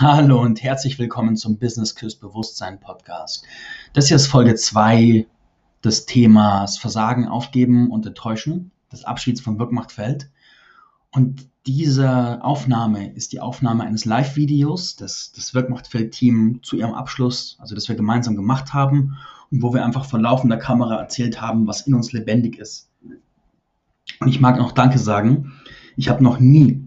Hallo und herzlich willkommen zum Business Küss Bewusstsein Podcast. Das hier ist Folge 2 des Themas Versagen, Aufgeben und Enttäuschen, des Abschieds vom Wirkmachtfeld. Und diese Aufnahme ist die Aufnahme eines Live-Videos, das das Wirkmachtfeld-Team zu ihrem Abschluss, also das wir gemeinsam gemacht haben und wo wir einfach vor laufender Kamera erzählt haben, was in uns lebendig ist. Und ich mag noch Danke sagen. Ich habe noch nie,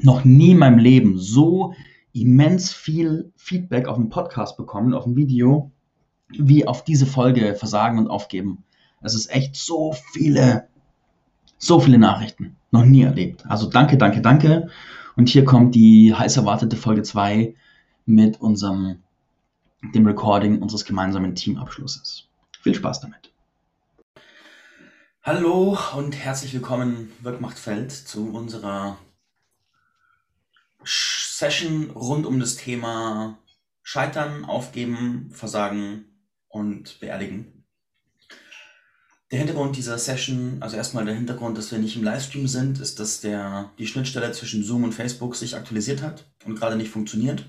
noch nie in meinem Leben so immens viel Feedback auf dem Podcast bekommen, auf dem Video, wie auf diese Folge Versagen und Aufgeben. Es ist echt so viele, so viele Nachrichten. Noch nie erlebt. Also danke, danke, danke. Und hier kommt die heiß erwartete Folge 2 mit unserem, dem Recording unseres gemeinsamen Teamabschlusses. Viel Spaß damit. Hallo und herzlich willkommen, Wirkmachtfeld, zu unserer Session rund um das Thema Scheitern, Aufgeben, Versagen und Beerdigen. Der Hintergrund dieser Session, also erstmal der Hintergrund, dass wir nicht im Livestream sind, ist, dass der, die Schnittstelle zwischen Zoom und Facebook sich aktualisiert hat und gerade nicht funktioniert.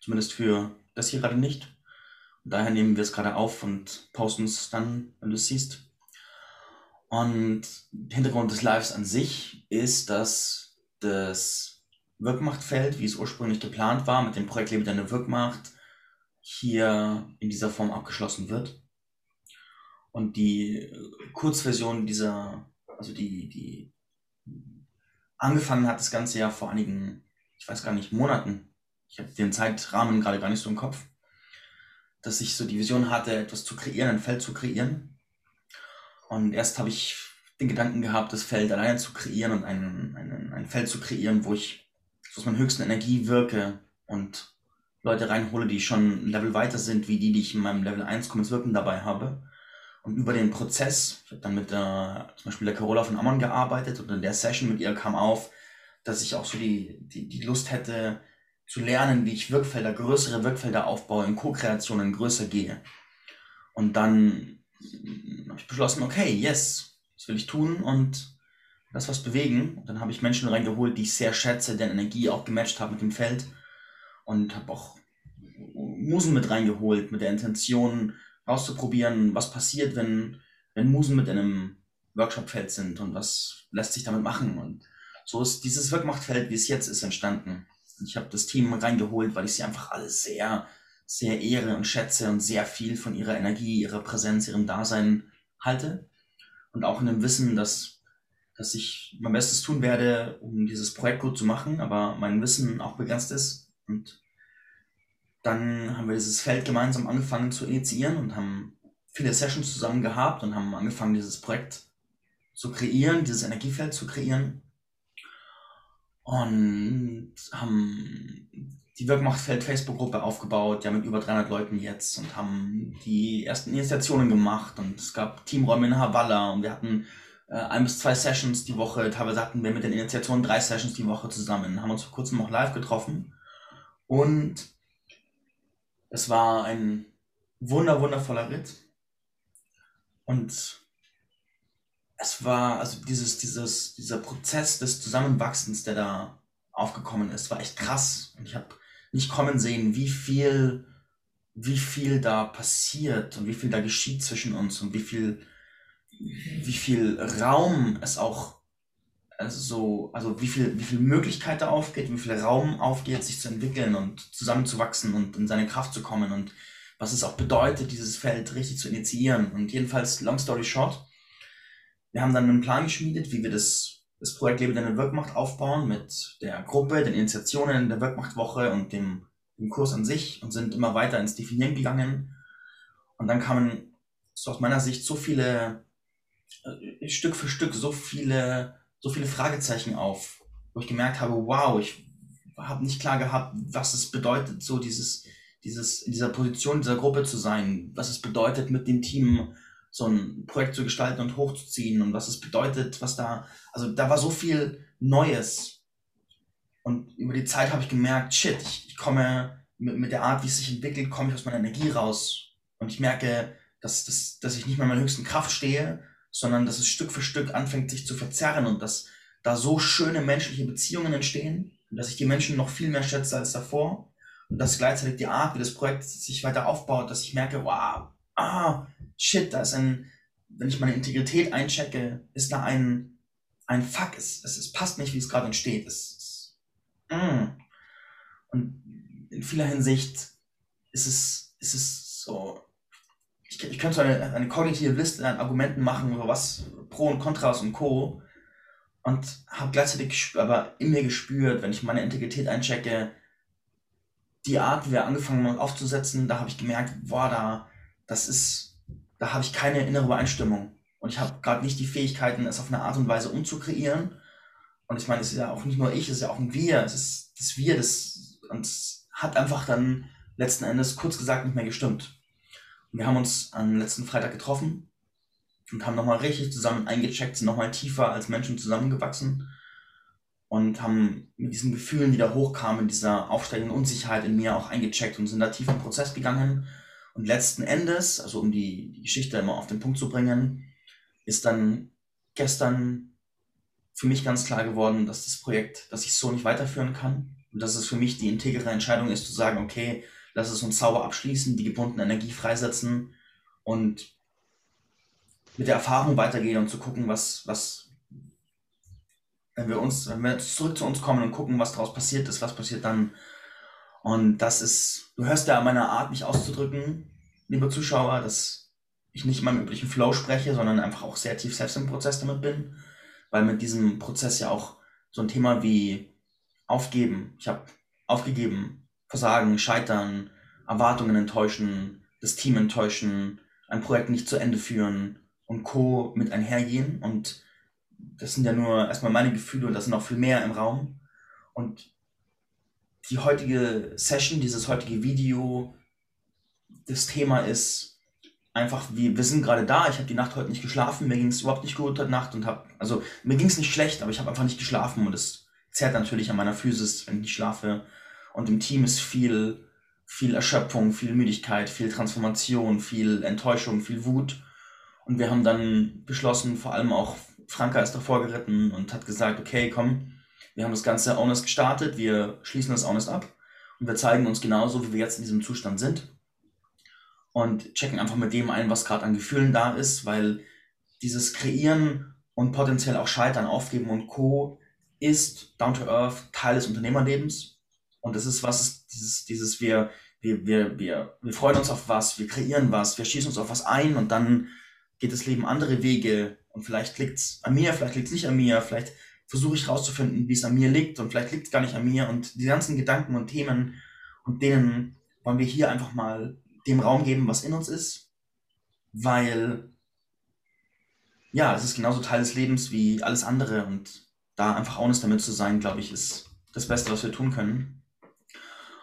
Zumindest für das hier gerade nicht. Und daher nehmen wir es gerade auf und posten es dann, wenn du es siehst. Und der Hintergrund des Lives an sich ist, dass das Wirkmachtfeld, wie es ursprünglich geplant war, mit dem Projekt Lebe deine Wirkmacht, hier in dieser Form abgeschlossen wird. Und die Kurzversion dieser, also die, die angefangen hat das Ganze ja vor einigen, ich weiß gar nicht, Monaten. Ich habe den Zeitrahmen gerade gar nicht so im Kopf, dass ich so die Vision hatte, etwas zu kreieren, ein Feld zu kreieren. Und erst habe ich den Gedanken gehabt, das Feld alleine zu kreieren und ein, ein, ein Feld zu kreieren, wo ich aus meiner höchsten Energie wirke und Leute reinhole, die schon ein Level weiter sind, wie die, die ich in meinem Level 1 Commons Wirken dabei habe. Und über den Prozess, ich habe dann mit der, zum Beispiel der Carola von Ammon gearbeitet und in der Session mit ihr kam auf, dass ich auch so die, die, die Lust hätte, zu lernen, wie ich Wirkfelder, größere Wirkfelder aufbaue, in Co-Kreationen größer gehe. Und dann habe ich beschlossen, okay, yes, das will ich tun und lass was bewegen. Und dann habe ich Menschen reingeholt, die ich sehr schätze, deren Energie auch gematcht habe mit dem Feld. Und habe auch Musen mit reingeholt, mit der Intention auszuprobieren, was passiert, wenn, wenn Musen mit einem Workshop-Feld sind und was lässt sich damit machen. Und so ist dieses Wirkmachtfeld, wie es jetzt ist, entstanden. Ich habe das Team reingeholt, weil ich sie einfach alle sehr, sehr ehre und schätze und sehr viel von ihrer Energie, ihrer Präsenz, ihrem Dasein halte. Und auch in dem Wissen, dass dass ich mein Bestes tun werde, um dieses Projekt gut zu machen, aber mein Wissen auch begrenzt ist. Und dann haben wir dieses Feld gemeinsam angefangen zu initiieren und haben viele Sessions zusammen gehabt und haben angefangen, dieses Projekt zu kreieren, dieses Energiefeld zu kreieren. Und haben die Wirkmachtfeld Facebook-Gruppe aufgebaut, ja mit über 300 Leuten jetzt und haben die ersten Initiationen gemacht und es gab Teamräume in Havala und wir hatten äh, ein bis zwei Sessions die Woche. Teilweise hatten wir mit den Initiationen drei Sessions die Woche zusammen. Haben uns vor kurzem auch live getroffen. Und es war ein wunder, wundervoller Ritt. Und es war, also dieses, dieses, dieser Prozess des Zusammenwachsens, der da aufgekommen ist, war echt krass. Und ich habe nicht kommen sehen, wie viel, wie viel da passiert und wie viel da geschieht zwischen uns und wie viel wie viel Raum es auch also so, also wie viel, wie viel Möglichkeit da aufgeht, wie viel Raum aufgeht, sich zu entwickeln und zusammenzuwachsen und in seine Kraft zu kommen und was es auch bedeutet, dieses Feld richtig zu initiieren. Und jedenfalls, long story short, wir haben dann einen Plan geschmiedet, wie wir das, das Projekt Lebe deine Wirkmacht aufbauen mit der Gruppe, den Initiationen der Wirkmachtwoche und dem, dem Kurs an sich und sind immer weiter ins Definieren gegangen. Und dann kamen so aus meiner Sicht so viele äh, Stück für Stück so viele, so viele Fragezeichen auf, wo ich gemerkt habe, wow, ich habe nicht klar gehabt, was es bedeutet, so dieses, dieses, in dieser Position dieser Gruppe zu sein, was es bedeutet, mit dem Team so ein Projekt zu gestalten und hochzuziehen und was es bedeutet, was da, also da war so viel Neues. Und über die Zeit habe ich gemerkt, shit, ich, ich komme mit, mit der Art, wie es sich entwickelt, komme ich aus meiner Energie raus. Und ich merke, dass, dass, dass ich nicht mehr in meiner höchsten Kraft stehe, sondern dass es Stück für Stück anfängt sich zu verzerren und dass da so schöne menschliche Beziehungen entstehen und dass ich die Menschen noch viel mehr schätze als davor Und dass gleichzeitig die Art, wie das Projekt sich weiter aufbaut, dass ich merke, wow, ah, shit, da ist ein, wenn ich meine Integrität einchecke, ist da ein, ein Fuck, es, es, es passt nicht, wie es gerade entsteht. Es, es, mm. Und in vieler Hinsicht ist es, ist es so, ich, ich könnte so eine, eine kognitive Liste an Argumenten machen, über was Pro und Kontras und Co. Und habe gleichzeitig aber in mir gespürt, wenn ich meine Integrität einchecke, die Art, wie wir angefangen haben aufzusetzen, da habe ich gemerkt, boah, da, das ist, da habe ich keine innere Übereinstimmung. Und ich habe gerade nicht die Fähigkeiten, es auf eine Art und Weise umzukreieren. Und ich meine, es ist ja auch nicht nur ich, es ist ja auch ein Wir, es ist das Wir, das und es hat einfach dann letzten Endes kurz gesagt nicht mehr gestimmt. Wir haben uns am letzten Freitag getroffen und haben nochmal richtig zusammen eingecheckt, sind nochmal tiefer als Menschen zusammengewachsen und haben mit diesen Gefühlen, die da hochkamen, dieser aufsteigenden Unsicherheit in mir auch eingecheckt und sind da tief im Prozess gegangen. Und letzten Endes, also um die, die Geschichte immer auf den Punkt zu bringen, ist dann gestern für mich ganz klar geworden, dass das Projekt, dass ich so nicht weiterführen kann. Und dass es für mich die integere Entscheidung ist, zu sagen, okay, lass es uns sauber abschließen, die gebundene Energie freisetzen und mit der Erfahrung weitergehen und zu gucken, was, was, wenn wir uns, wenn wir zurück zu uns kommen und gucken, was daraus passiert ist, was passiert dann. Und das ist, du hörst ja an meiner Art, mich auszudrücken, liebe Zuschauer, dass ich nicht in meinem üblichen Flow spreche, sondern einfach auch sehr tief selbst im Prozess damit bin, weil mit diesem Prozess ja auch so ein Thema wie Aufgeben, ich habe aufgegeben, Versagen, Scheitern, Erwartungen enttäuschen, das Team enttäuschen, ein Projekt nicht zu Ende führen und Co. mit einhergehen und das sind ja nur erstmal meine Gefühle und das sind noch viel mehr im Raum. Und die heutige Session, dieses heutige Video, das Thema ist einfach, wie, wir sind gerade da, ich habe die Nacht heute nicht geschlafen, mir ging es überhaupt nicht gut heute Nacht und habe, also mir ging es nicht schlecht, aber ich habe einfach nicht geschlafen und es zerrt natürlich an meiner Physis, wenn ich schlafe. Und im Team ist viel, viel Erschöpfung, viel Müdigkeit, viel Transformation, viel Enttäuschung, viel Wut. Und wir haben dann beschlossen, vor allem auch Franka ist davor geritten und hat gesagt, okay, komm, wir haben das Ganze honest gestartet, wir schließen das honest ab und wir zeigen uns genauso, wie wir jetzt in diesem Zustand sind und checken einfach mit dem ein, was gerade an Gefühlen da ist, weil dieses Kreieren und potenziell auch Scheitern, Aufgeben und Co. ist down to earth Teil des Unternehmerlebens und das ist was, dieses, dieses wir, wir, wir, wir, wir freuen uns auf was, wir kreieren was, wir schießen uns auf was ein und dann geht das Leben andere Wege und vielleicht liegt es an mir, vielleicht liegt es nicht an mir, vielleicht versuche ich rauszufinden, wie es an mir liegt und vielleicht liegt es gar nicht an mir und die ganzen Gedanken und Themen und denen wollen wir hier einfach mal dem Raum geben, was in uns ist, weil ja, es ist genauso Teil des Lebens wie alles andere und da einfach honest damit zu sein, glaube ich, ist das Beste, was wir tun können.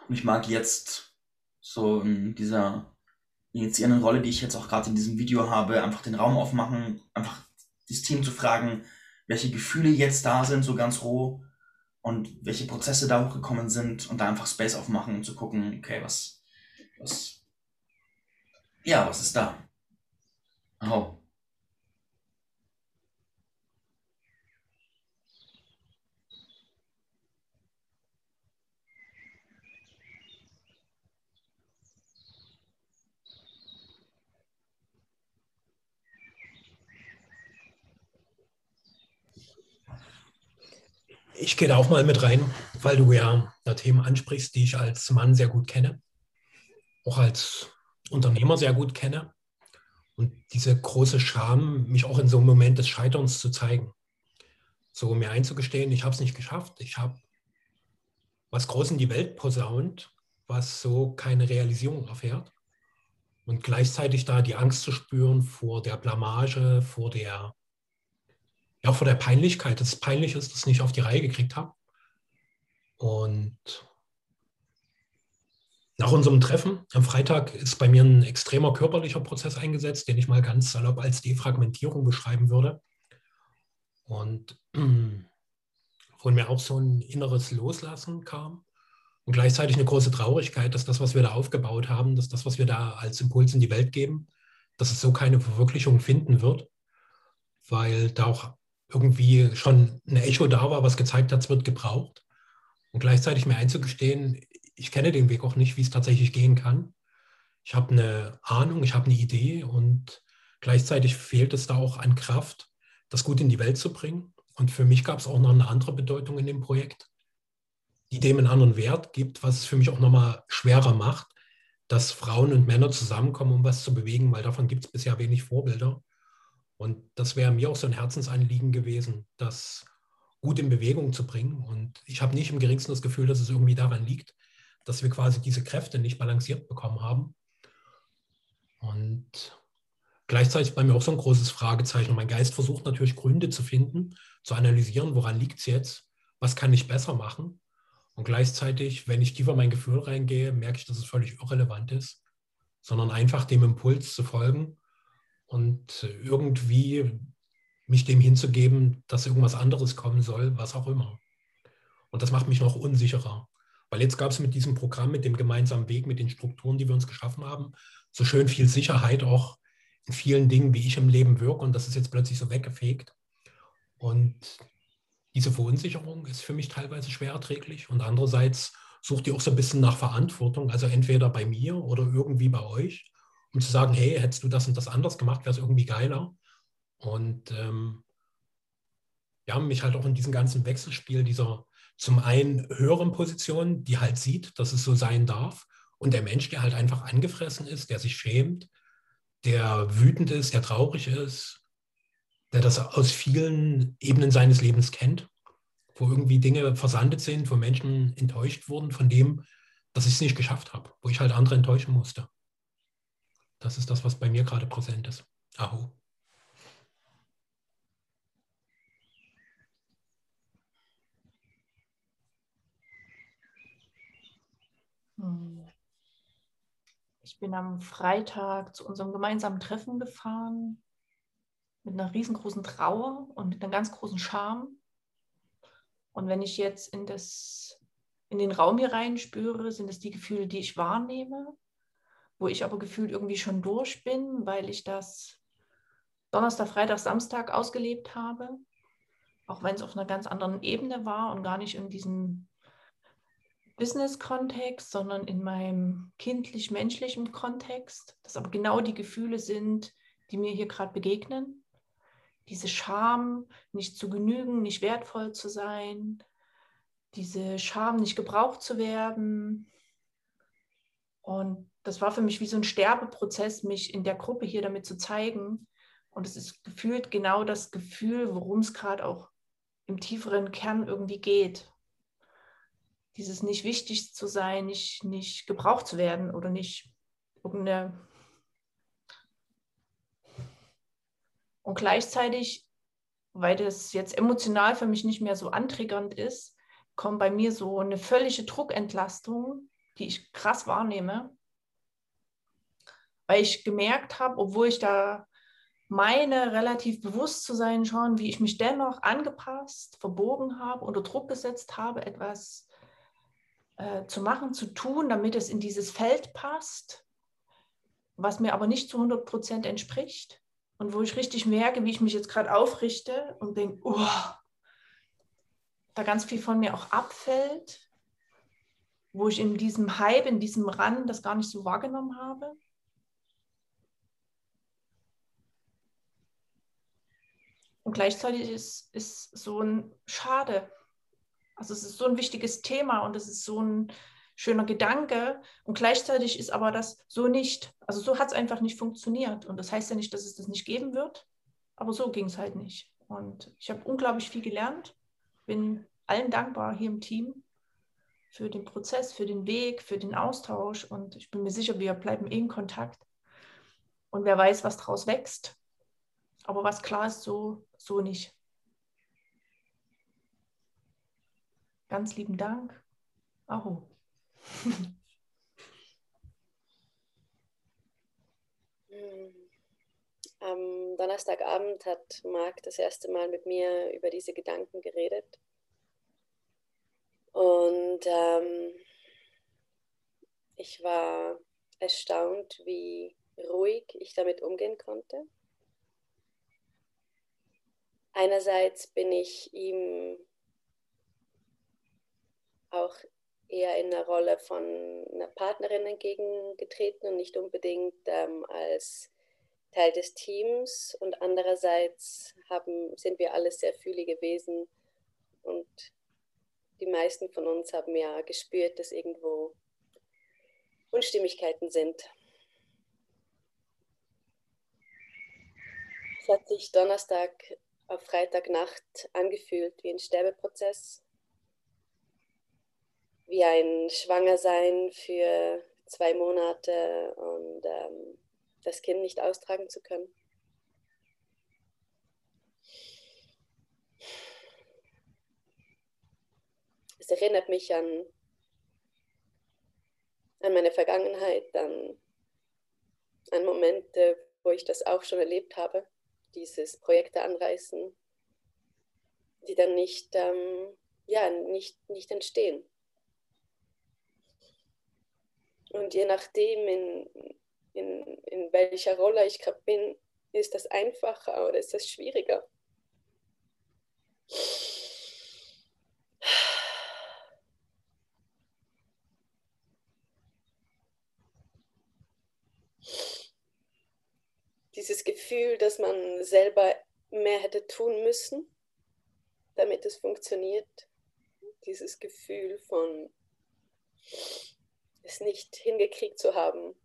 Und ich mag jetzt so in dieser initiierenden Rolle, die ich jetzt auch gerade in diesem Video habe, einfach den Raum aufmachen, einfach das Team zu fragen, welche Gefühle jetzt da sind, so ganz roh und welche Prozesse da hochgekommen sind und da einfach Space aufmachen und zu gucken, okay, was, was, ja, was ist da? Oh. Ich gehe da auch mal mit rein, weil du ja da Themen ansprichst, die ich als Mann sehr gut kenne, auch als Unternehmer sehr gut kenne. Und diese große Scham, mich auch in so einem Moment des Scheiterns zu zeigen. So mir einzugestehen, ich habe es nicht geschafft, ich habe was groß in die Welt posaunt, was so keine Realisierung erfährt. Und gleichzeitig da die Angst zu spüren vor der Blamage, vor der ja, vor der Peinlichkeit, dass es peinlich ist, dass ich nicht auf die Reihe gekriegt habe. Und nach unserem Treffen am Freitag ist bei mir ein extremer körperlicher Prozess eingesetzt, den ich mal ganz salopp als Defragmentierung beschreiben würde. Und von mir auch so ein inneres Loslassen kam und gleichzeitig eine große Traurigkeit, dass das, was wir da aufgebaut haben, dass das, was wir da als Impuls in die Welt geben, dass es so keine Verwirklichung finden wird, weil da auch irgendwie schon ein Echo da war, was gezeigt hat, es wird gebraucht. Und gleichzeitig mir einzugestehen, ich kenne den Weg auch nicht, wie es tatsächlich gehen kann. Ich habe eine Ahnung, ich habe eine Idee und gleichzeitig fehlt es da auch an Kraft, das gut in die Welt zu bringen. Und für mich gab es auch noch eine andere Bedeutung in dem Projekt, die dem einen anderen Wert gibt, was es für mich auch nochmal schwerer macht, dass Frauen und Männer zusammenkommen, um was zu bewegen, weil davon gibt es bisher wenig Vorbilder. Und das wäre mir auch so ein Herzensanliegen gewesen, das gut in Bewegung zu bringen. Und ich habe nicht im geringsten das Gefühl, dass es irgendwie daran liegt, dass wir quasi diese Kräfte nicht balanciert bekommen haben. Und gleichzeitig bei mir auch so ein großes Fragezeichen. Mein Geist versucht natürlich Gründe zu finden, zu analysieren, woran liegt es jetzt, was kann ich besser machen. Und gleichzeitig, wenn ich tiefer mein Gefühl reingehe, merke ich, dass es völlig irrelevant ist, sondern einfach dem Impuls zu folgen und irgendwie mich dem hinzugeben, dass irgendwas anderes kommen soll, was auch immer. Und das macht mich noch unsicherer. Weil jetzt gab es mit diesem Programm, mit dem gemeinsamen Weg, mit den Strukturen, die wir uns geschaffen haben, so schön viel Sicherheit auch in vielen Dingen, wie ich im Leben wirke. Und das ist jetzt plötzlich so weggefegt. Und diese Verunsicherung ist für mich teilweise schwer erträglich und andererseits sucht ihr auch so ein bisschen nach Verantwortung, also entweder bei mir oder irgendwie bei euch, um zu sagen, hey, hättest du das und das anders gemacht, wäre es irgendwie geiler. Und ähm, ja, mich halt auch in diesem ganzen Wechselspiel dieser zum einen höheren Position, die halt sieht, dass es so sein darf, und der Mensch, der halt einfach angefressen ist, der sich schämt, der wütend ist, der traurig ist, der das aus vielen Ebenen seines Lebens kennt, wo irgendwie Dinge versandet sind, wo Menschen enttäuscht wurden von dem, dass ich es nicht geschafft habe, wo ich halt andere enttäuschen musste. Das ist das, was bei mir gerade präsent ist. Aho. Hm. Ich bin am Freitag zu unserem gemeinsamen Treffen gefahren mit einer riesengroßen Trauer und mit einer ganz großen Scham. Und wenn ich jetzt in, das, in den Raum hier rein spüre, sind es die Gefühle, die ich wahrnehme, wo ich aber gefühlt irgendwie schon durch bin, weil ich das Donnerstag, Freitag, Samstag ausgelebt habe, auch wenn es auf einer ganz anderen Ebene war und gar nicht in diesem Business-Kontext, sondern in meinem kindlich-menschlichen Kontext, dass aber genau die Gefühle sind, die mir hier gerade begegnen diese Scham, nicht zu genügen, nicht wertvoll zu sein, diese Scham, nicht gebraucht zu werden. Und das war für mich wie so ein Sterbeprozess, mich in der Gruppe hier damit zu zeigen. Und es ist gefühlt genau das Gefühl, worum es gerade auch im tieferen Kern irgendwie geht. Dieses nicht wichtig zu sein, nicht, nicht gebraucht zu werden oder nicht irgendeine Und gleichzeitig, weil das jetzt emotional für mich nicht mehr so antriggernd ist, kommt bei mir so eine völlige Druckentlastung, die ich krass wahrnehme, weil ich gemerkt habe, obwohl ich da meine, relativ bewusst zu sein schon, wie ich mich dennoch angepasst, verbogen habe, unter Druck gesetzt habe, etwas äh, zu machen, zu tun, damit es in dieses Feld passt, was mir aber nicht zu 100 Prozent entspricht und wo ich richtig merke, wie ich mich jetzt gerade aufrichte und denke, oh, da ganz viel von mir auch abfällt, wo ich in diesem Hype, in diesem Run das gar nicht so wahrgenommen habe. Gleichzeitig ist, ist so ein Schade. Also es ist so ein wichtiges Thema und es ist so ein, schöner Gedanke und gleichzeitig ist aber das so nicht. Also so hat es einfach nicht funktioniert. Und das heißt ja nicht, dass es das nicht geben wird, aber so ging es halt nicht. Und ich habe unglaublich viel gelernt, bin allen dankbar hier im Team für den Prozess, für den Weg, für den Austausch und ich bin mir sicher, wir bleiben in Kontakt. Und wer weiß, was daraus wächst. Aber was klar ist, so, so nicht. Ganz lieben Dank. Aho. Am Donnerstagabend hat Marc das erste Mal mit mir über diese Gedanken geredet. Und ähm, ich war erstaunt, wie ruhig ich damit umgehen konnte. Einerseits bin ich ihm auch eher in der Rolle von einer Partnerin entgegengetreten und nicht unbedingt ähm, als Teil des Teams. Und andererseits haben, sind wir alle sehr fühlige Wesen und die meisten von uns haben ja gespürt, dass irgendwo Unstimmigkeiten sind. Es hat sich Donnerstag auf Freitagnacht angefühlt wie ein Sterbeprozess, wie ein Schwangersein für zwei Monate und ähm, das Kind nicht austragen zu können. Es erinnert mich an, an meine Vergangenheit, an, an Momente, wo ich das auch schon erlebt habe dieses Projekte anreißen, die dann nicht, ähm, ja, nicht, nicht entstehen. Und je nachdem, in, in, in welcher Rolle ich gerade bin, ist das einfacher oder ist das schwieriger. Dieses Gefühl, dass man selber mehr hätte tun müssen, damit es funktioniert. Dieses Gefühl von es nicht hingekriegt zu haben.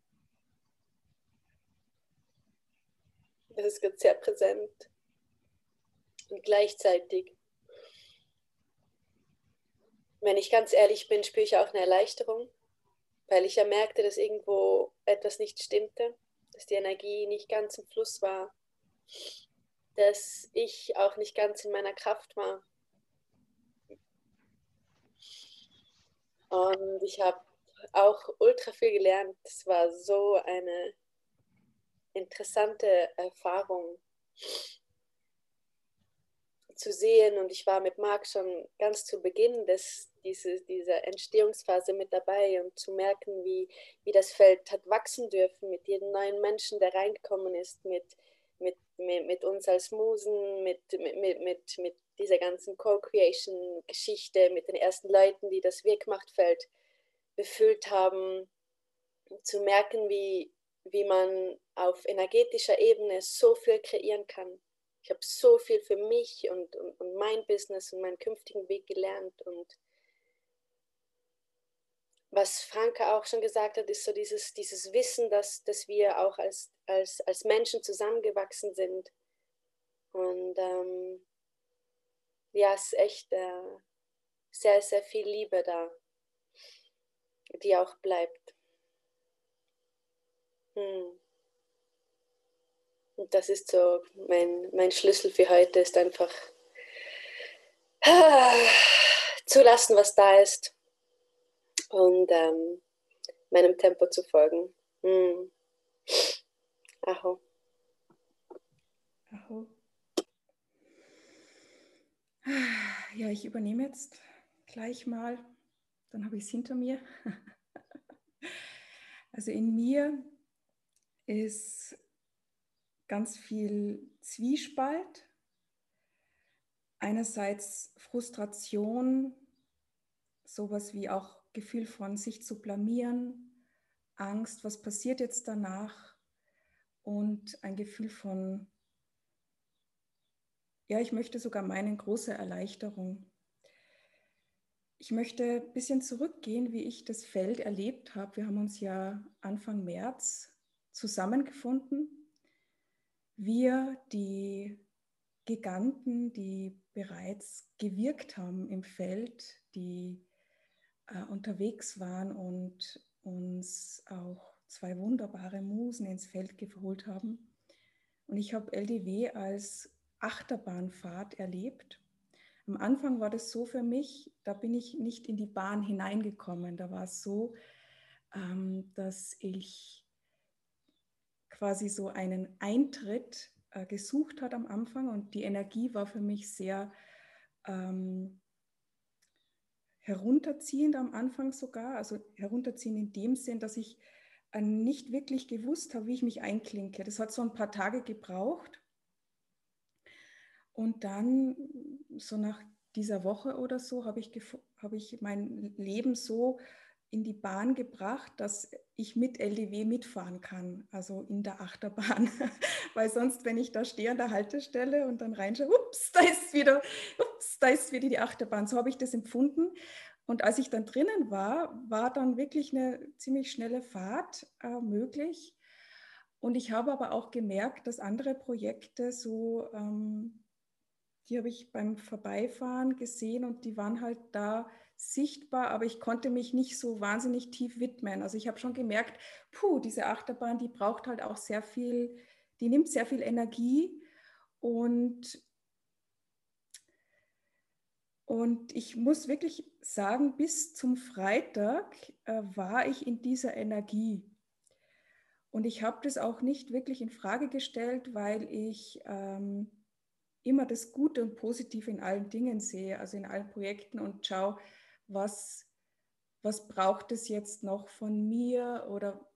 Das ist sehr präsent. Und gleichzeitig, wenn ich ganz ehrlich bin, spüre ich auch eine Erleichterung, weil ich ja merkte, dass irgendwo etwas nicht stimmte dass die Energie nicht ganz im Fluss war, dass ich auch nicht ganz in meiner Kraft war. Und ich habe auch ultra viel gelernt. Es war so eine interessante Erfahrung zu sehen. Und ich war mit Marc schon ganz zu Beginn des, diese, dieser Entstehungsphase mit dabei und zu merken, wie, wie das Feld hat wachsen dürfen mit jedem neuen Menschen, der reingekommen ist, mit, mit, mit, mit uns als Musen, mit, mit, mit, mit dieser ganzen Co-Creation-Geschichte, mit den ersten Leuten, die das Wirkmachtfeld befüllt haben, zu merken, wie, wie man auf energetischer Ebene so viel kreieren kann ich habe so viel für mich und, und, und mein Business und meinen künftigen Weg gelernt. Und was Franke auch schon gesagt hat, ist so dieses, dieses Wissen, dass, dass wir auch als, als, als Menschen zusammengewachsen sind. Und ähm, ja, es ist echt äh, sehr, sehr viel Liebe da, die auch bleibt. Hm. Und das ist so mein, mein Schlüssel für heute, ist einfach ah, zulassen, was da ist und ähm, meinem Tempo zu folgen. Mm. Aho. Aho. Ja, ich übernehme jetzt gleich mal, dann habe ich es hinter mir. Also in mir ist ganz viel Zwiespalt. Einerseits Frustration, sowas wie auch Gefühl von sich zu blamieren, Angst, was passiert jetzt danach und ein Gefühl von, ja, ich möchte sogar meinen, große Erleichterung. Ich möchte ein bisschen zurückgehen, wie ich das Feld erlebt habe. Wir haben uns ja Anfang März zusammengefunden wir, die Giganten, die bereits gewirkt haben im Feld, die äh, unterwegs waren und uns auch zwei wunderbare Musen ins Feld geholt haben. Und ich habe LDW als Achterbahnfahrt erlebt. Am Anfang war das so für mich, da bin ich nicht in die Bahn hineingekommen. Da war es so, ähm, dass ich quasi so einen Eintritt äh, gesucht hat am Anfang und die Energie war für mich sehr ähm, herunterziehend am Anfang sogar, also herunterziehend in dem Sinn, dass ich äh, nicht wirklich gewusst habe, wie ich mich einklinke. Das hat so ein paar Tage gebraucht. Und dann, so nach dieser Woche oder so habe ich, hab ich mein Leben so in die Bahn gebracht, dass ich mit LDW mitfahren kann, also in der Achterbahn. Weil sonst, wenn ich da stehe an der Haltestelle und dann reinschaue, ups, da ist wieder, ups, da ist wieder die Achterbahn. So habe ich das empfunden. Und als ich dann drinnen war, war dann wirklich eine ziemlich schnelle Fahrt äh, möglich. Und ich habe aber auch gemerkt, dass andere Projekte so, ähm, die habe ich beim Vorbeifahren gesehen und die waren halt da sichtbar, aber ich konnte mich nicht so wahnsinnig tief widmen. Also ich habe schon gemerkt, puh, diese Achterbahn, die braucht halt auch sehr viel, die nimmt sehr viel Energie und und ich muss wirklich sagen, bis zum Freitag äh, war ich in dieser Energie. Und ich habe das auch nicht wirklich in Frage gestellt, weil ich ähm, immer das Gute und Positive in allen Dingen sehe, also in allen Projekten und schaue, was, was braucht es jetzt noch von mir? Oder,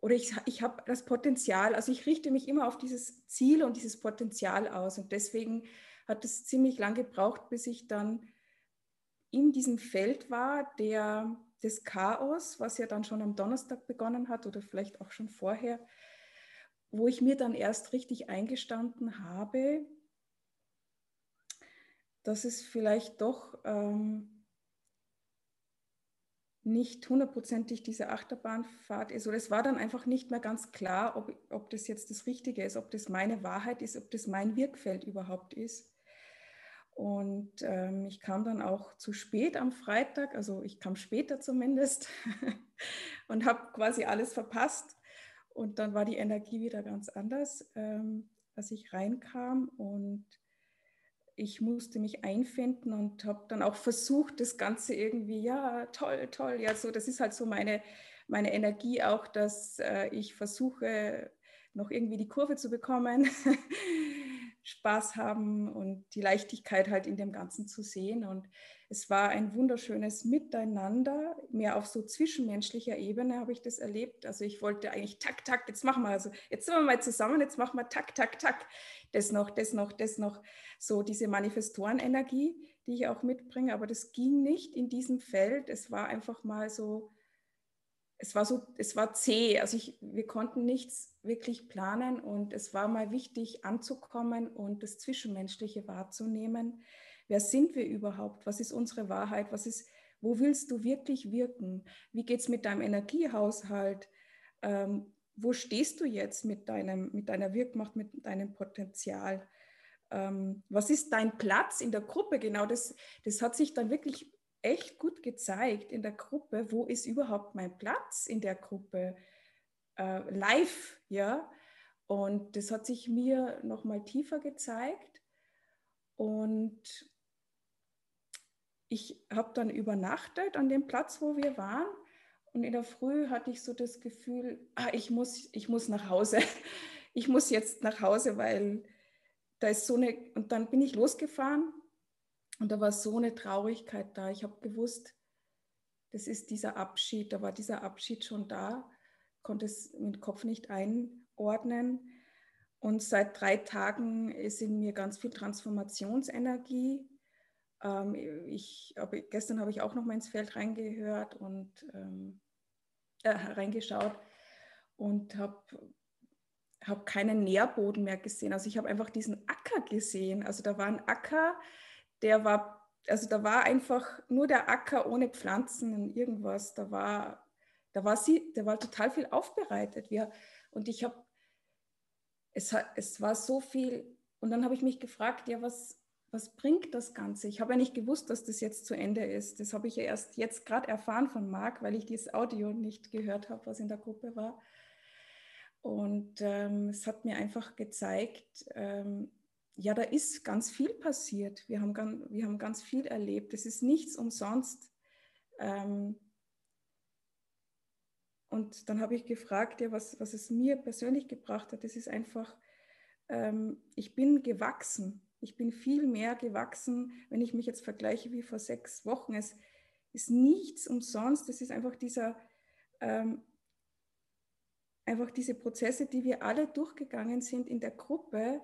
oder ich, ich habe das Potenzial, also ich richte mich immer auf dieses Ziel und dieses Potenzial aus. Und deswegen hat es ziemlich lang gebraucht, bis ich dann in diesem Feld war, der des Chaos, was ja dann schon am Donnerstag begonnen hat oder vielleicht auch schon vorher, wo ich mir dann erst richtig eingestanden habe, dass es vielleicht doch ähm, nicht hundertprozentig diese Achterbahnfahrt ist. Oder es war dann einfach nicht mehr ganz klar, ob, ob das jetzt das Richtige ist, ob das meine Wahrheit ist, ob das mein Wirkfeld überhaupt ist. Und ähm, ich kam dann auch zu spät am Freitag, also ich kam später zumindest und habe quasi alles verpasst. Und dann war die Energie wieder ganz anders, ähm, als ich reinkam. Und ich musste mich einfinden und habe dann auch versucht, das Ganze irgendwie, ja, toll, toll, ja, so, das ist halt so meine, meine Energie auch, dass äh, ich versuche, noch irgendwie die Kurve zu bekommen, Spaß haben und die Leichtigkeit halt in dem Ganzen zu sehen. Und es war ein wunderschönes Miteinander, mehr auf so zwischenmenschlicher Ebene habe ich das erlebt. Also ich wollte eigentlich tak, tak, jetzt machen wir, also jetzt sind wir mal zusammen, jetzt machen wir tak, tak, tak, das noch, das noch, das noch, so diese Manifestorenenergie, die ich auch mitbringe, aber das ging nicht in diesem Feld. Es war einfach mal so, es war so, es war zäh. Also ich, wir konnten nichts wirklich planen und es war mal wichtig anzukommen und das Zwischenmenschliche wahrzunehmen. Wer sind wir überhaupt? Was ist unsere Wahrheit? Was ist, wo willst du wirklich wirken? Wie geht es mit deinem Energiehaushalt? Ähm, wo stehst du jetzt mit, deinem, mit deiner Wirkmacht, mit deinem Potenzial? Ähm, was ist dein Platz in der Gruppe? Genau das, das hat sich dann wirklich echt gut gezeigt in der Gruppe, wo ist überhaupt mein Platz in der Gruppe äh, live, ja. Und das hat sich mir noch mal tiefer gezeigt. Und ich habe dann übernachtet an dem Platz, wo wir waren. Und in der Früh hatte ich so das Gefühl, ah, ich, muss, ich muss nach Hause. Ich muss jetzt nach Hause, weil da ist so eine. Und dann bin ich losgefahren und da war so eine Traurigkeit da. Ich habe gewusst, das ist dieser Abschied. Da war dieser Abschied schon da, konnte es mit dem Kopf nicht einordnen. Und seit drei Tagen ist in mir ganz viel Transformationsenergie. Ähm, ich, aber gestern habe ich auch noch mal ins Feld reingehört und ähm, äh, reingeschaut und habe habe keinen Nährboden mehr gesehen. Also ich habe einfach diesen Acker gesehen. Also da war ein Acker, der war, also da war einfach nur der Acker ohne Pflanzen und irgendwas. Da war, da war sie, da war total viel aufbereitet. Wir, und ich habe, es, es war so viel, und dann habe ich mich gefragt, ja, was, was bringt das Ganze? Ich habe ja nicht gewusst, dass das jetzt zu Ende ist. Das habe ich ja erst jetzt gerade erfahren von Marc, weil ich dieses Audio nicht gehört habe, was in der Gruppe war. Und ähm, es hat mir einfach gezeigt, ähm, ja, da ist ganz viel passiert. Wir haben, ganz, wir haben ganz viel erlebt. Es ist nichts umsonst. Ähm, und dann habe ich gefragt, ja, was, was es mir persönlich gebracht hat. Das ist einfach, ähm, ich bin gewachsen. Ich bin viel mehr gewachsen, wenn ich mich jetzt vergleiche wie vor sechs Wochen. Es ist nichts umsonst. Es ist einfach dieser, ähm, einfach diese Prozesse, die wir alle durchgegangen sind in der Gruppe,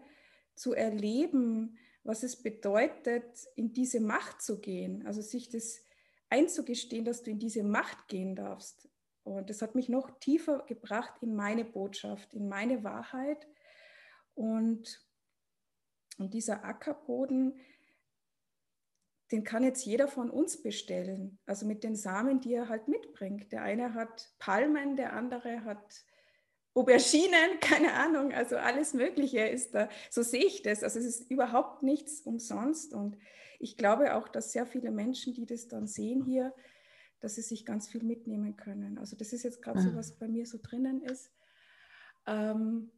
zu erleben, was es bedeutet, in diese Macht zu gehen, also sich das einzugestehen, dass du in diese Macht gehen darfst. Und das hat mich noch tiefer gebracht in meine Botschaft, in meine Wahrheit. Und, und dieser Ackerboden, den kann jetzt jeder von uns bestellen. Also mit den Samen, die er halt mitbringt. Der eine hat Palmen, der andere hat Auberginen, keine Ahnung, also alles Mögliche ist da. So sehe ich das. Also es ist überhaupt nichts umsonst. Und ich glaube auch, dass sehr viele Menschen, die das dann sehen hier, dass sie sich ganz viel mitnehmen können. Also das ist jetzt gerade so, mhm. was bei mir so drinnen ist. Ähm,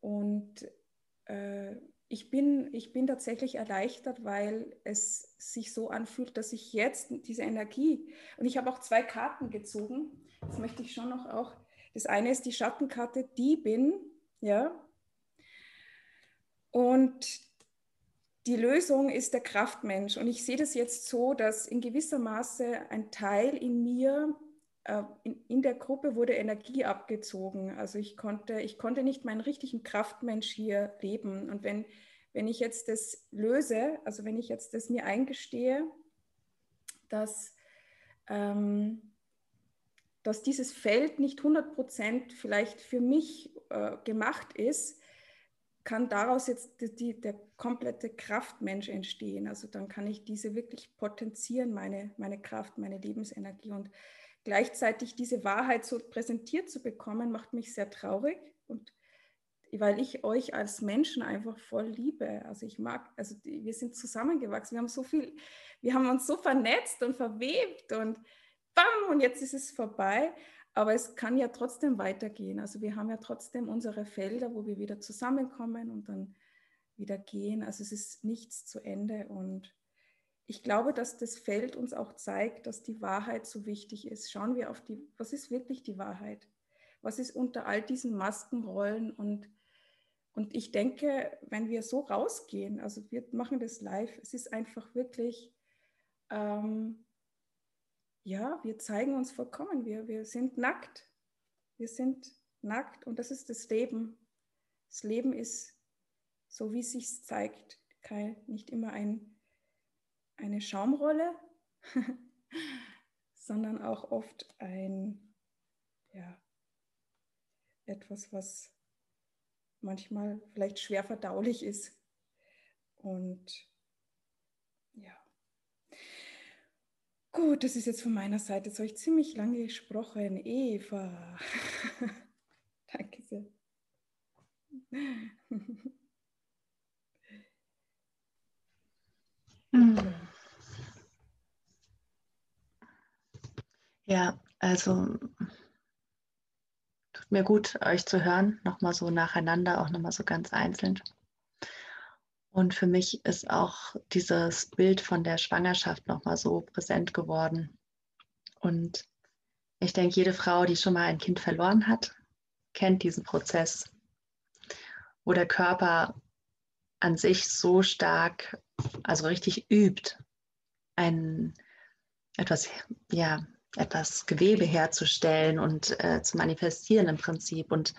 und äh, ich, bin, ich bin tatsächlich erleichtert, weil es sich so anfühlt, dass ich jetzt diese Energie, und ich habe auch zwei Karten gezogen, das möchte ich schon noch auch das eine ist die Schattenkarte, die bin, ja. Und die Lösung ist der Kraftmensch. Und ich sehe das jetzt so, dass in gewisser Maße ein Teil in mir, äh, in, in, der Gruppe wurde Energie abgezogen. Also ich konnte, ich konnte nicht meinen richtigen Kraftmensch hier leben. Und wenn, wenn ich jetzt das löse, also wenn ich jetzt das mir eingestehe, dass ähm, dass dieses Feld nicht 100 Prozent vielleicht für mich äh, gemacht ist, kann daraus jetzt die, die, der komplette Kraftmensch entstehen. Also dann kann ich diese wirklich potenzieren, meine, meine Kraft, meine Lebensenergie. Und gleichzeitig diese Wahrheit so präsentiert zu bekommen, macht mich sehr traurig. Und weil ich euch als Menschen einfach voll liebe. Also ich mag, also wir sind zusammengewachsen, wir haben so viel, wir haben uns so vernetzt und verwebt und bam, und jetzt ist es vorbei. Aber es kann ja trotzdem weitergehen. Also wir haben ja trotzdem unsere Felder, wo wir wieder zusammenkommen und dann wieder gehen. Also es ist nichts zu Ende. Und ich glaube, dass das Feld uns auch zeigt, dass die Wahrheit so wichtig ist. Schauen wir auf die, was ist wirklich die Wahrheit? Was ist unter all diesen Maskenrollen? Und, und ich denke, wenn wir so rausgehen, also wir machen das live, es ist einfach wirklich... Ähm, ja, wir zeigen uns vollkommen. Wir, wir sind nackt. Wir sind nackt und das ist das Leben. Das Leben ist so, wie es sich zeigt, kein, nicht immer ein, eine Schaumrolle, sondern auch oft ein, ja, etwas, was manchmal vielleicht schwer verdaulich ist. Und Gut, das ist jetzt von meiner Seite. Jetzt habe ich ziemlich lange gesprochen. Eva. Danke sehr. Ja, also tut mir gut, euch zu hören, nochmal so nacheinander, auch nochmal so ganz einzeln. Und für mich ist auch dieses Bild von der Schwangerschaft nochmal so präsent geworden. Und ich denke, jede Frau, die schon mal ein Kind verloren hat, kennt diesen Prozess, wo der Körper an sich so stark, also richtig übt, ein etwas, ja, etwas Gewebe herzustellen und äh, zu manifestieren im Prinzip. Und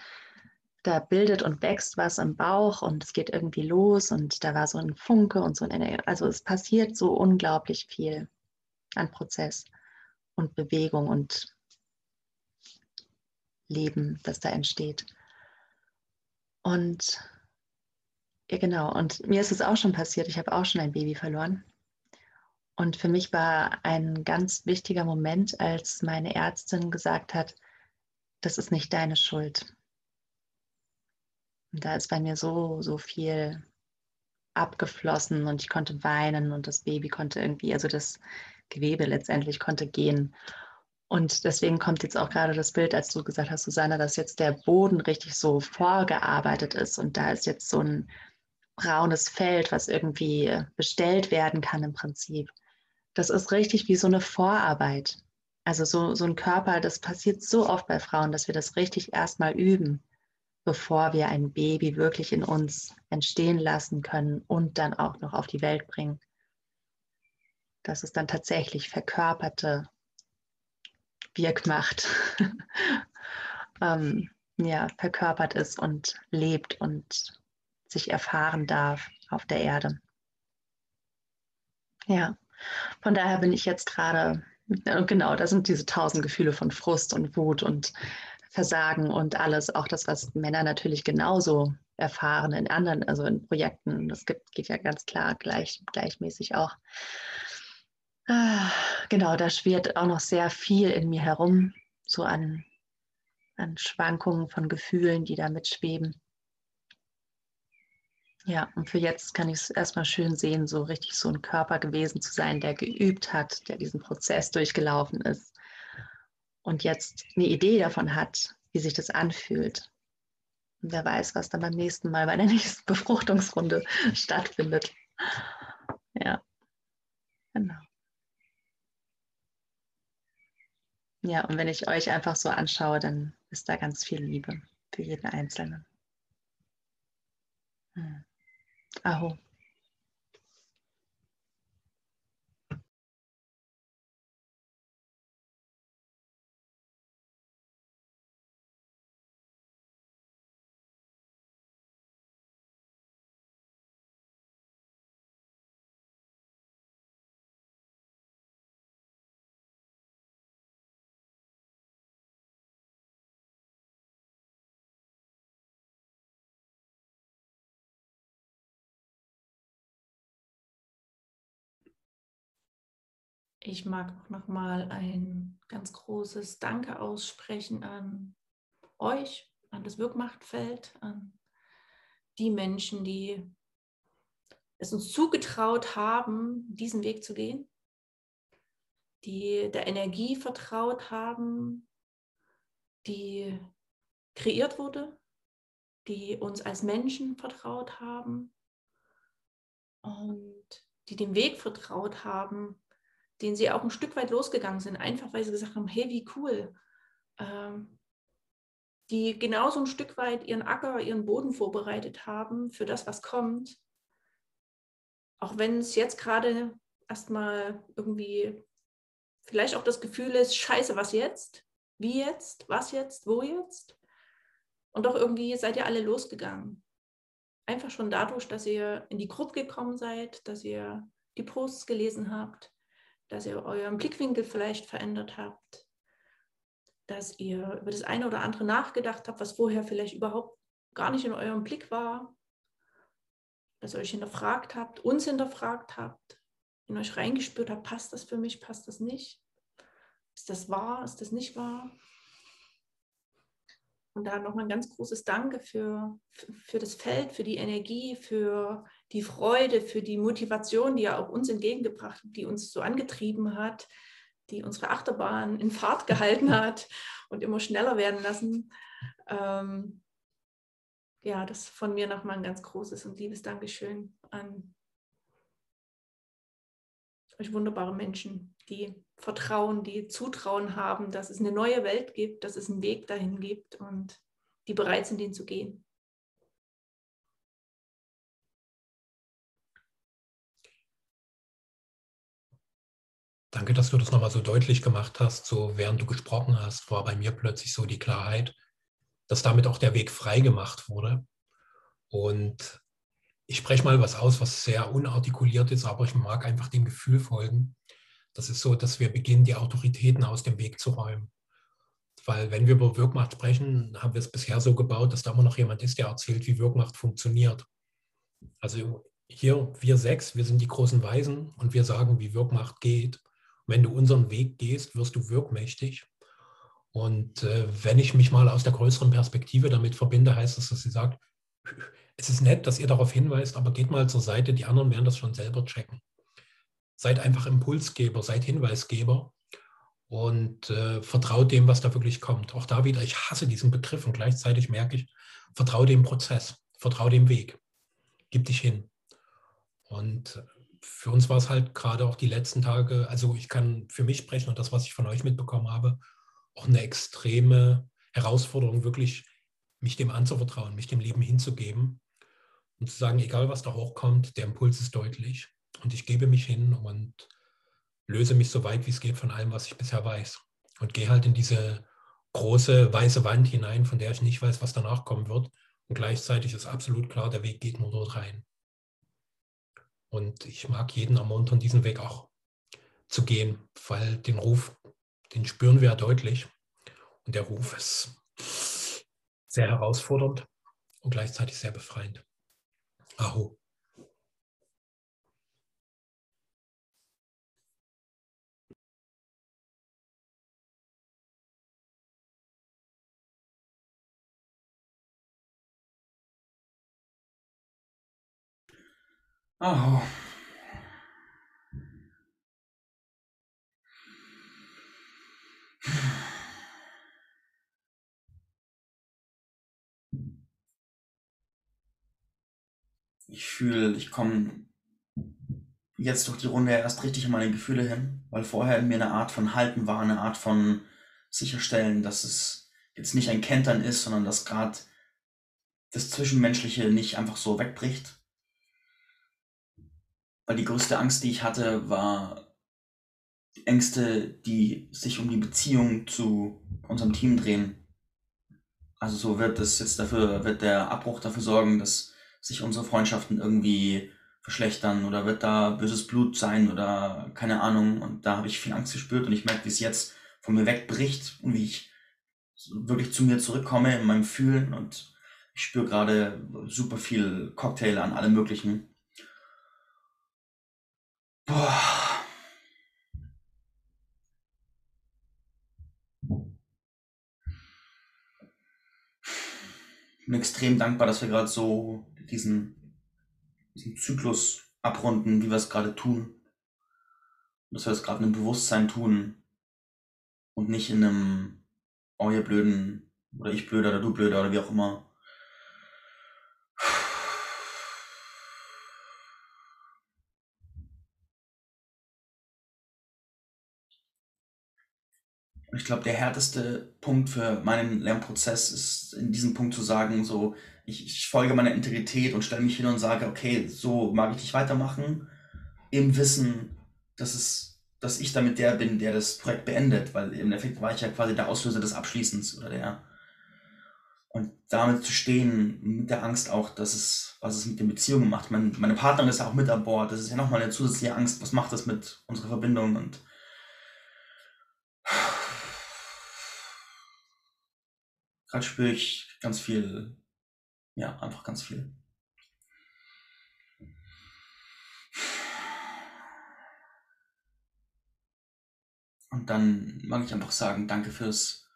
da bildet und wächst was im Bauch und es geht irgendwie los und da war so ein Funke und so eine, also es passiert so unglaublich viel an Prozess und Bewegung und Leben, das da entsteht. Und ja, genau, und mir ist es auch schon passiert, ich habe auch schon ein Baby verloren. Und für mich war ein ganz wichtiger Moment, als meine Ärztin gesagt hat, das ist nicht deine Schuld und da ist bei mir so, so viel abgeflossen und ich konnte weinen und das Baby konnte irgendwie, also das Gewebe letztendlich konnte gehen. Und deswegen kommt jetzt auch gerade das Bild, als du gesagt hast, Susanne, dass jetzt der Boden richtig so vorgearbeitet ist und da ist jetzt so ein braunes Feld, was irgendwie bestellt werden kann im Prinzip. Das ist richtig wie so eine Vorarbeit. Also so, so ein Körper, das passiert so oft bei Frauen, dass wir das richtig erstmal üben bevor wir ein Baby wirklich in uns entstehen lassen können und dann auch noch auf die Welt bringen. Dass es dann tatsächlich verkörperte Wirkmacht ähm, ja, verkörpert ist und lebt und sich erfahren darf auf der Erde. Ja, von daher bin ich jetzt gerade, genau, da sind diese tausend Gefühle von Frust und Wut und Versagen und alles, auch das, was Männer natürlich genauso erfahren in anderen, also in Projekten. Das gibt, geht ja ganz klar gleich, gleichmäßig auch. Ah, genau, da schwirrt auch noch sehr viel in mir herum, so an, an Schwankungen von Gefühlen, die da mitschweben. Ja, und für jetzt kann ich es erstmal schön sehen, so richtig so ein Körper gewesen zu sein, der geübt hat, der diesen Prozess durchgelaufen ist und jetzt eine Idee davon hat, wie sich das anfühlt. Und wer weiß, was dann beim nächsten Mal bei der nächsten Befruchtungsrunde stattfindet. Ja, genau. Ja, und wenn ich euch einfach so anschaue, dann ist da ganz viel Liebe für jeden Einzelnen. Hm. Aho. Ich mag auch nochmal ein ganz großes Danke aussprechen an euch, an das Wirkmachtfeld, an die Menschen, die es uns zugetraut haben, diesen Weg zu gehen, die der Energie vertraut haben, die kreiert wurde, die uns als Menschen vertraut haben und die dem Weg vertraut haben, den sie auch ein Stück weit losgegangen sind, einfach weil sie gesagt haben, hey, wie cool. Ähm, die genauso ein Stück weit ihren Acker, ihren Boden vorbereitet haben für das, was kommt. Auch wenn es jetzt gerade erstmal irgendwie vielleicht auch das Gefühl ist, scheiße, was jetzt? Wie jetzt? Was jetzt? Wo jetzt? Und doch irgendwie seid ihr alle losgegangen. Einfach schon dadurch, dass ihr in die Gruppe gekommen seid, dass ihr die Posts gelesen habt, dass ihr euren Blickwinkel vielleicht verändert habt, dass ihr über das eine oder andere nachgedacht habt, was vorher vielleicht überhaupt gar nicht in eurem Blick war, dass ihr euch hinterfragt habt, uns hinterfragt habt, in euch reingespürt habt, passt das für mich, passt das nicht? Ist das wahr, ist das nicht wahr? Und da nochmal ein ganz großes Danke für, für das Feld, für die Energie, für die Freude, für die Motivation, die er auch uns entgegengebracht hat, die uns so angetrieben hat, die unsere Achterbahn in Fahrt gehalten hat und immer schneller werden lassen. Ähm, ja, das von mir nochmal ein ganz großes und liebes Dankeschön an euch wunderbare Menschen, die Vertrauen, die Zutrauen haben, dass es eine neue Welt gibt, dass es einen Weg dahin gibt und die bereit sind, den zu gehen. Danke, dass du das nochmal so deutlich gemacht hast. So während du gesprochen hast, war bei mir plötzlich so die Klarheit, dass damit auch der Weg frei gemacht wurde. Und ich spreche mal was aus, was sehr unartikuliert ist, aber ich mag einfach dem Gefühl folgen. Das ist so, dass wir beginnen, die Autoritäten aus dem Weg zu räumen. Weil wenn wir über Wirkmacht sprechen, haben wir es bisher so gebaut, dass da immer noch jemand ist, der erzählt, wie Wirkmacht funktioniert. Also hier, wir sechs, wir sind die großen Weisen und wir sagen, wie Wirkmacht geht. Wenn du unseren Weg gehst, wirst du wirkmächtig. Und äh, wenn ich mich mal aus der größeren Perspektive damit verbinde, heißt das, dass sie sagt, es ist nett, dass ihr darauf hinweist, aber geht mal zur Seite, die anderen werden das schon selber checken. Seid einfach Impulsgeber, seid Hinweisgeber und äh, vertraut dem, was da wirklich kommt. Auch da wieder, ich hasse diesen Begriff und gleichzeitig merke ich, vertraue dem Prozess, vertraue dem Weg, gib dich hin. Und für uns war es halt gerade auch die letzten Tage, also ich kann für mich sprechen und das, was ich von euch mitbekommen habe, auch eine extreme Herausforderung, wirklich mich dem anzuvertrauen, mich dem Leben hinzugeben und zu sagen, egal was da hochkommt, der Impuls ist deutlich und ich gebe mich hin und löse mich so weit wie es geht von allem, was ich bisher weiß und gehe halt in diese große weiße Wand hinein, von der ich nicht weiß, was danach kommen wird und gleichzeitig ist absolut klar, der Weg geht nur dort rein. Und ich mag jeden ermuntern, diesen Weg auch zu gehen, weil den Ruf, den spüren wir ja deutlich. Und der Ruf ist sehr herausfordernd und gleichzeitig sehr befreiend. Aho. Aho. Ich fühle, ich komme jetzt durch die Runde erst richtig an meine Gefühle hin, weil vorher in mir eine Art von Halten war, eine Art von sicherstellen, dass es jetzt nicht ein Kentern ist, sondern dass gerade das Zwischenmenschliche nicht einfach so wegbricht. Weil die größte Angst, die ich hatte, war Ängste, die sich um die Beziehung zu unserem Team drehen. Also so wird es jetzt dafür, wird der Abbruch dafür sorgen, dass sich unsere Freundschaften irgendwie verschlechtern oder wird da böses Blut sein oder keine Ahnung. Und da habe ich viel Angst gespürt und ich merke, wie es jetzt von mir wegbricht und wie ich wirklich zu mir zurückkomme in meinem Fühlen und ich spüre gerade super viel Cocktail an allem möglichen. Boah. Ich bin extrem dankbar, dass wir gerade so diesen, diesen Zyklus abrunden, wie wir es gerade tun. Dass wir es gerade in einem Bewusstsein tun und nicht in einem, oh ihr Blöden, oder ich blöder oder du blöder oder wie auch immer. Ich glaube, der härteste Punkt für meinen Lernprozess ist, in diesem Punkt zu sagen, so, ich, ich folge meiner Integrität und stelle mich hin und sage, okay, so mag ich dich weitermachen, im Wissen, dass es, dass ich damit der bin, der das Projekt beendet, weil im Endeffekt war ich ja quasi der Auslöser des Abschließens oder der. Und damit zu stehen, mit der Angst auch, dass es, was es mit den Beziehungen macht. Mein, meine Partnerin ist ja auch mit an Bord. Das ist ja nochmal eine zusätzliche Angst. Was macht das mit unserer Verbindung? Und Gerade spüre ich ganz viel, ja, einfach ganz viel. Und dann mag ich einfach sagen, danke fürs,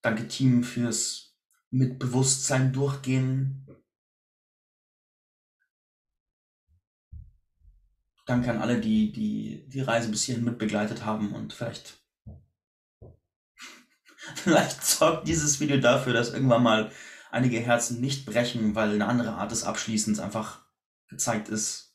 danke Team fürs mit Bewusstsein durchgehen. Danke an alle, die die, die Reise bis hierhin mitbegleitet haben und vielleicht Vielleicht sorgt dieses Video dafür, dass irgendwann mal einige Herzen nicht brechen, weil eine andere Art des Abschließens einfach gezeigt ist.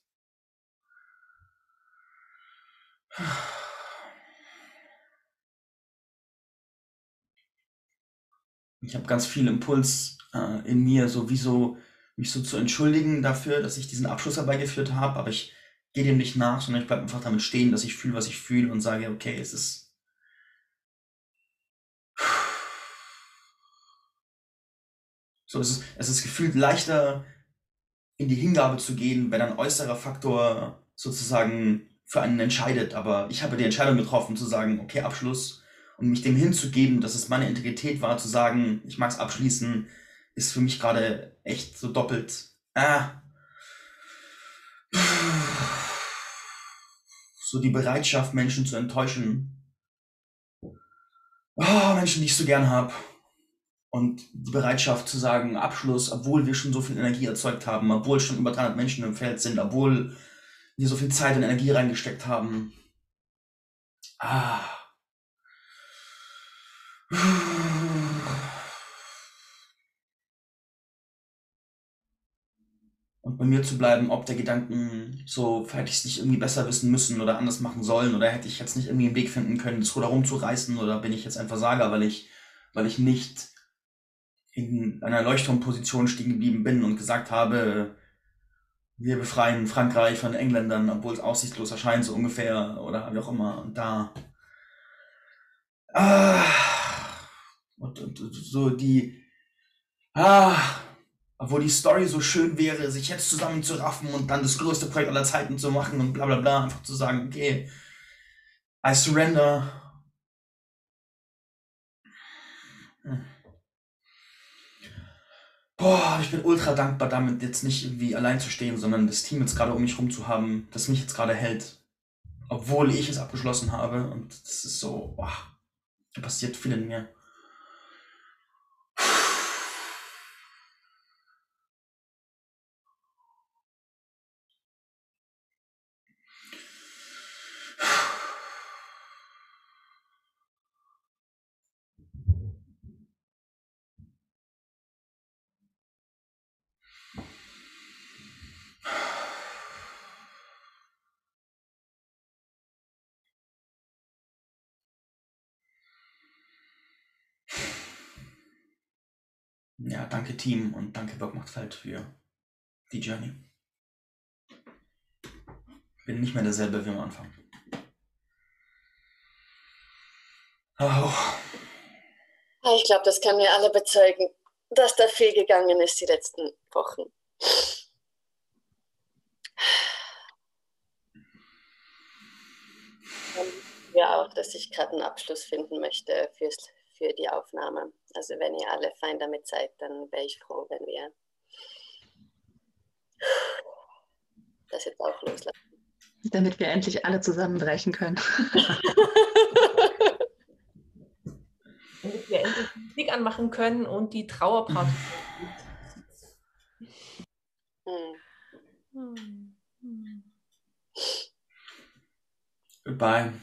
Ich habe ganz viel Impuls äh, in mir, sowieso mich so zu entschuldigen dafür, dass ich diesen Abschluss herbeigeführt habe, aber ich gehe dem nicht nach, sondern ich bleibe einfach damit stehen, dass ich fühle, was ich fühle und sage, okay, es ist So, es ist, es ist gefühlt leichter, in die Hingabe zu gehen, wenn ein äußerer Faktor sozusagen für einen entscheidet. Aber ich habe die Entscheidung getroffen, zu sagen, okay, Abschluss und mich dem hinzugeben, dass es meine Integrität war, zu sagen, ich mag es abschließen, ist für mich gerade echt so doppelt. Ah. So die Bereitschaft, Menschen zu enttäuschen. Oh, Menschen, die ich so gern habe. Und die Bereitschaft zu sagen, Abschluss, obwohl wir schon so viel Energie erzeugt haben, obwohl schon über 300 Menschen im Feld sind, obwohl wir so viel Zeit und Energie reingesteckt haben. Ah. Und bei mir zu bleiben, ob der Gedanken so, hätte ich es nicht irgendwie besser wissen müssen oder anders machen sollen oder hätte ich jetzt nicht irgendwie einen Weg finden können, das Ruder rumzureißen oder bin ich jetzt ein Versager, weil ich, weil ich nicht in einer Leuchtturmposition stehen geblieben bin und gesagt habe, wir befreien Frankreich von Engländern, obwohl es aussichtslos erscheint, so ungefähr, oder wie auch immer. Und da. Ah, und, und, so die. Ah, obwohl die Story so schön wäre, sich jetzt zusammenzuraffen und dann das größte Projekt aller Zeiten zu machen und bla bla bla, einfach zu sagen, okay, I surrender. Boah, ich bin ultra dankbar damit, jetzt nicht irgendwie allein zu stehen, sondern das Team jetzt gerade um mich rum zu haben, das mich jetzt gerade hält. Obwohl ich es abgeschlossen habe. Und das ist so, boah, da passiert viel in mir. Ja, danke Team und danke Bock macht Feld für die Journey. Bin nicht mehr derselbe wie am Anfang. Oh. Ich glaube, das können wir alle bezeugen, dass da viel gegangen ist die letzten Wochen. Ja, auch, dass ich gerade einen Abschluss finden möchte fürs, für die Aufnahme. Also wenn ihr alle fein damit seid, dann wäre ich froh, wenn wir das jetzt auch loslassen. Damit wir endlich alle zusammenbrechen können. Damit wir endlich Musik anmachen können und die Trauerparty. Goodbye.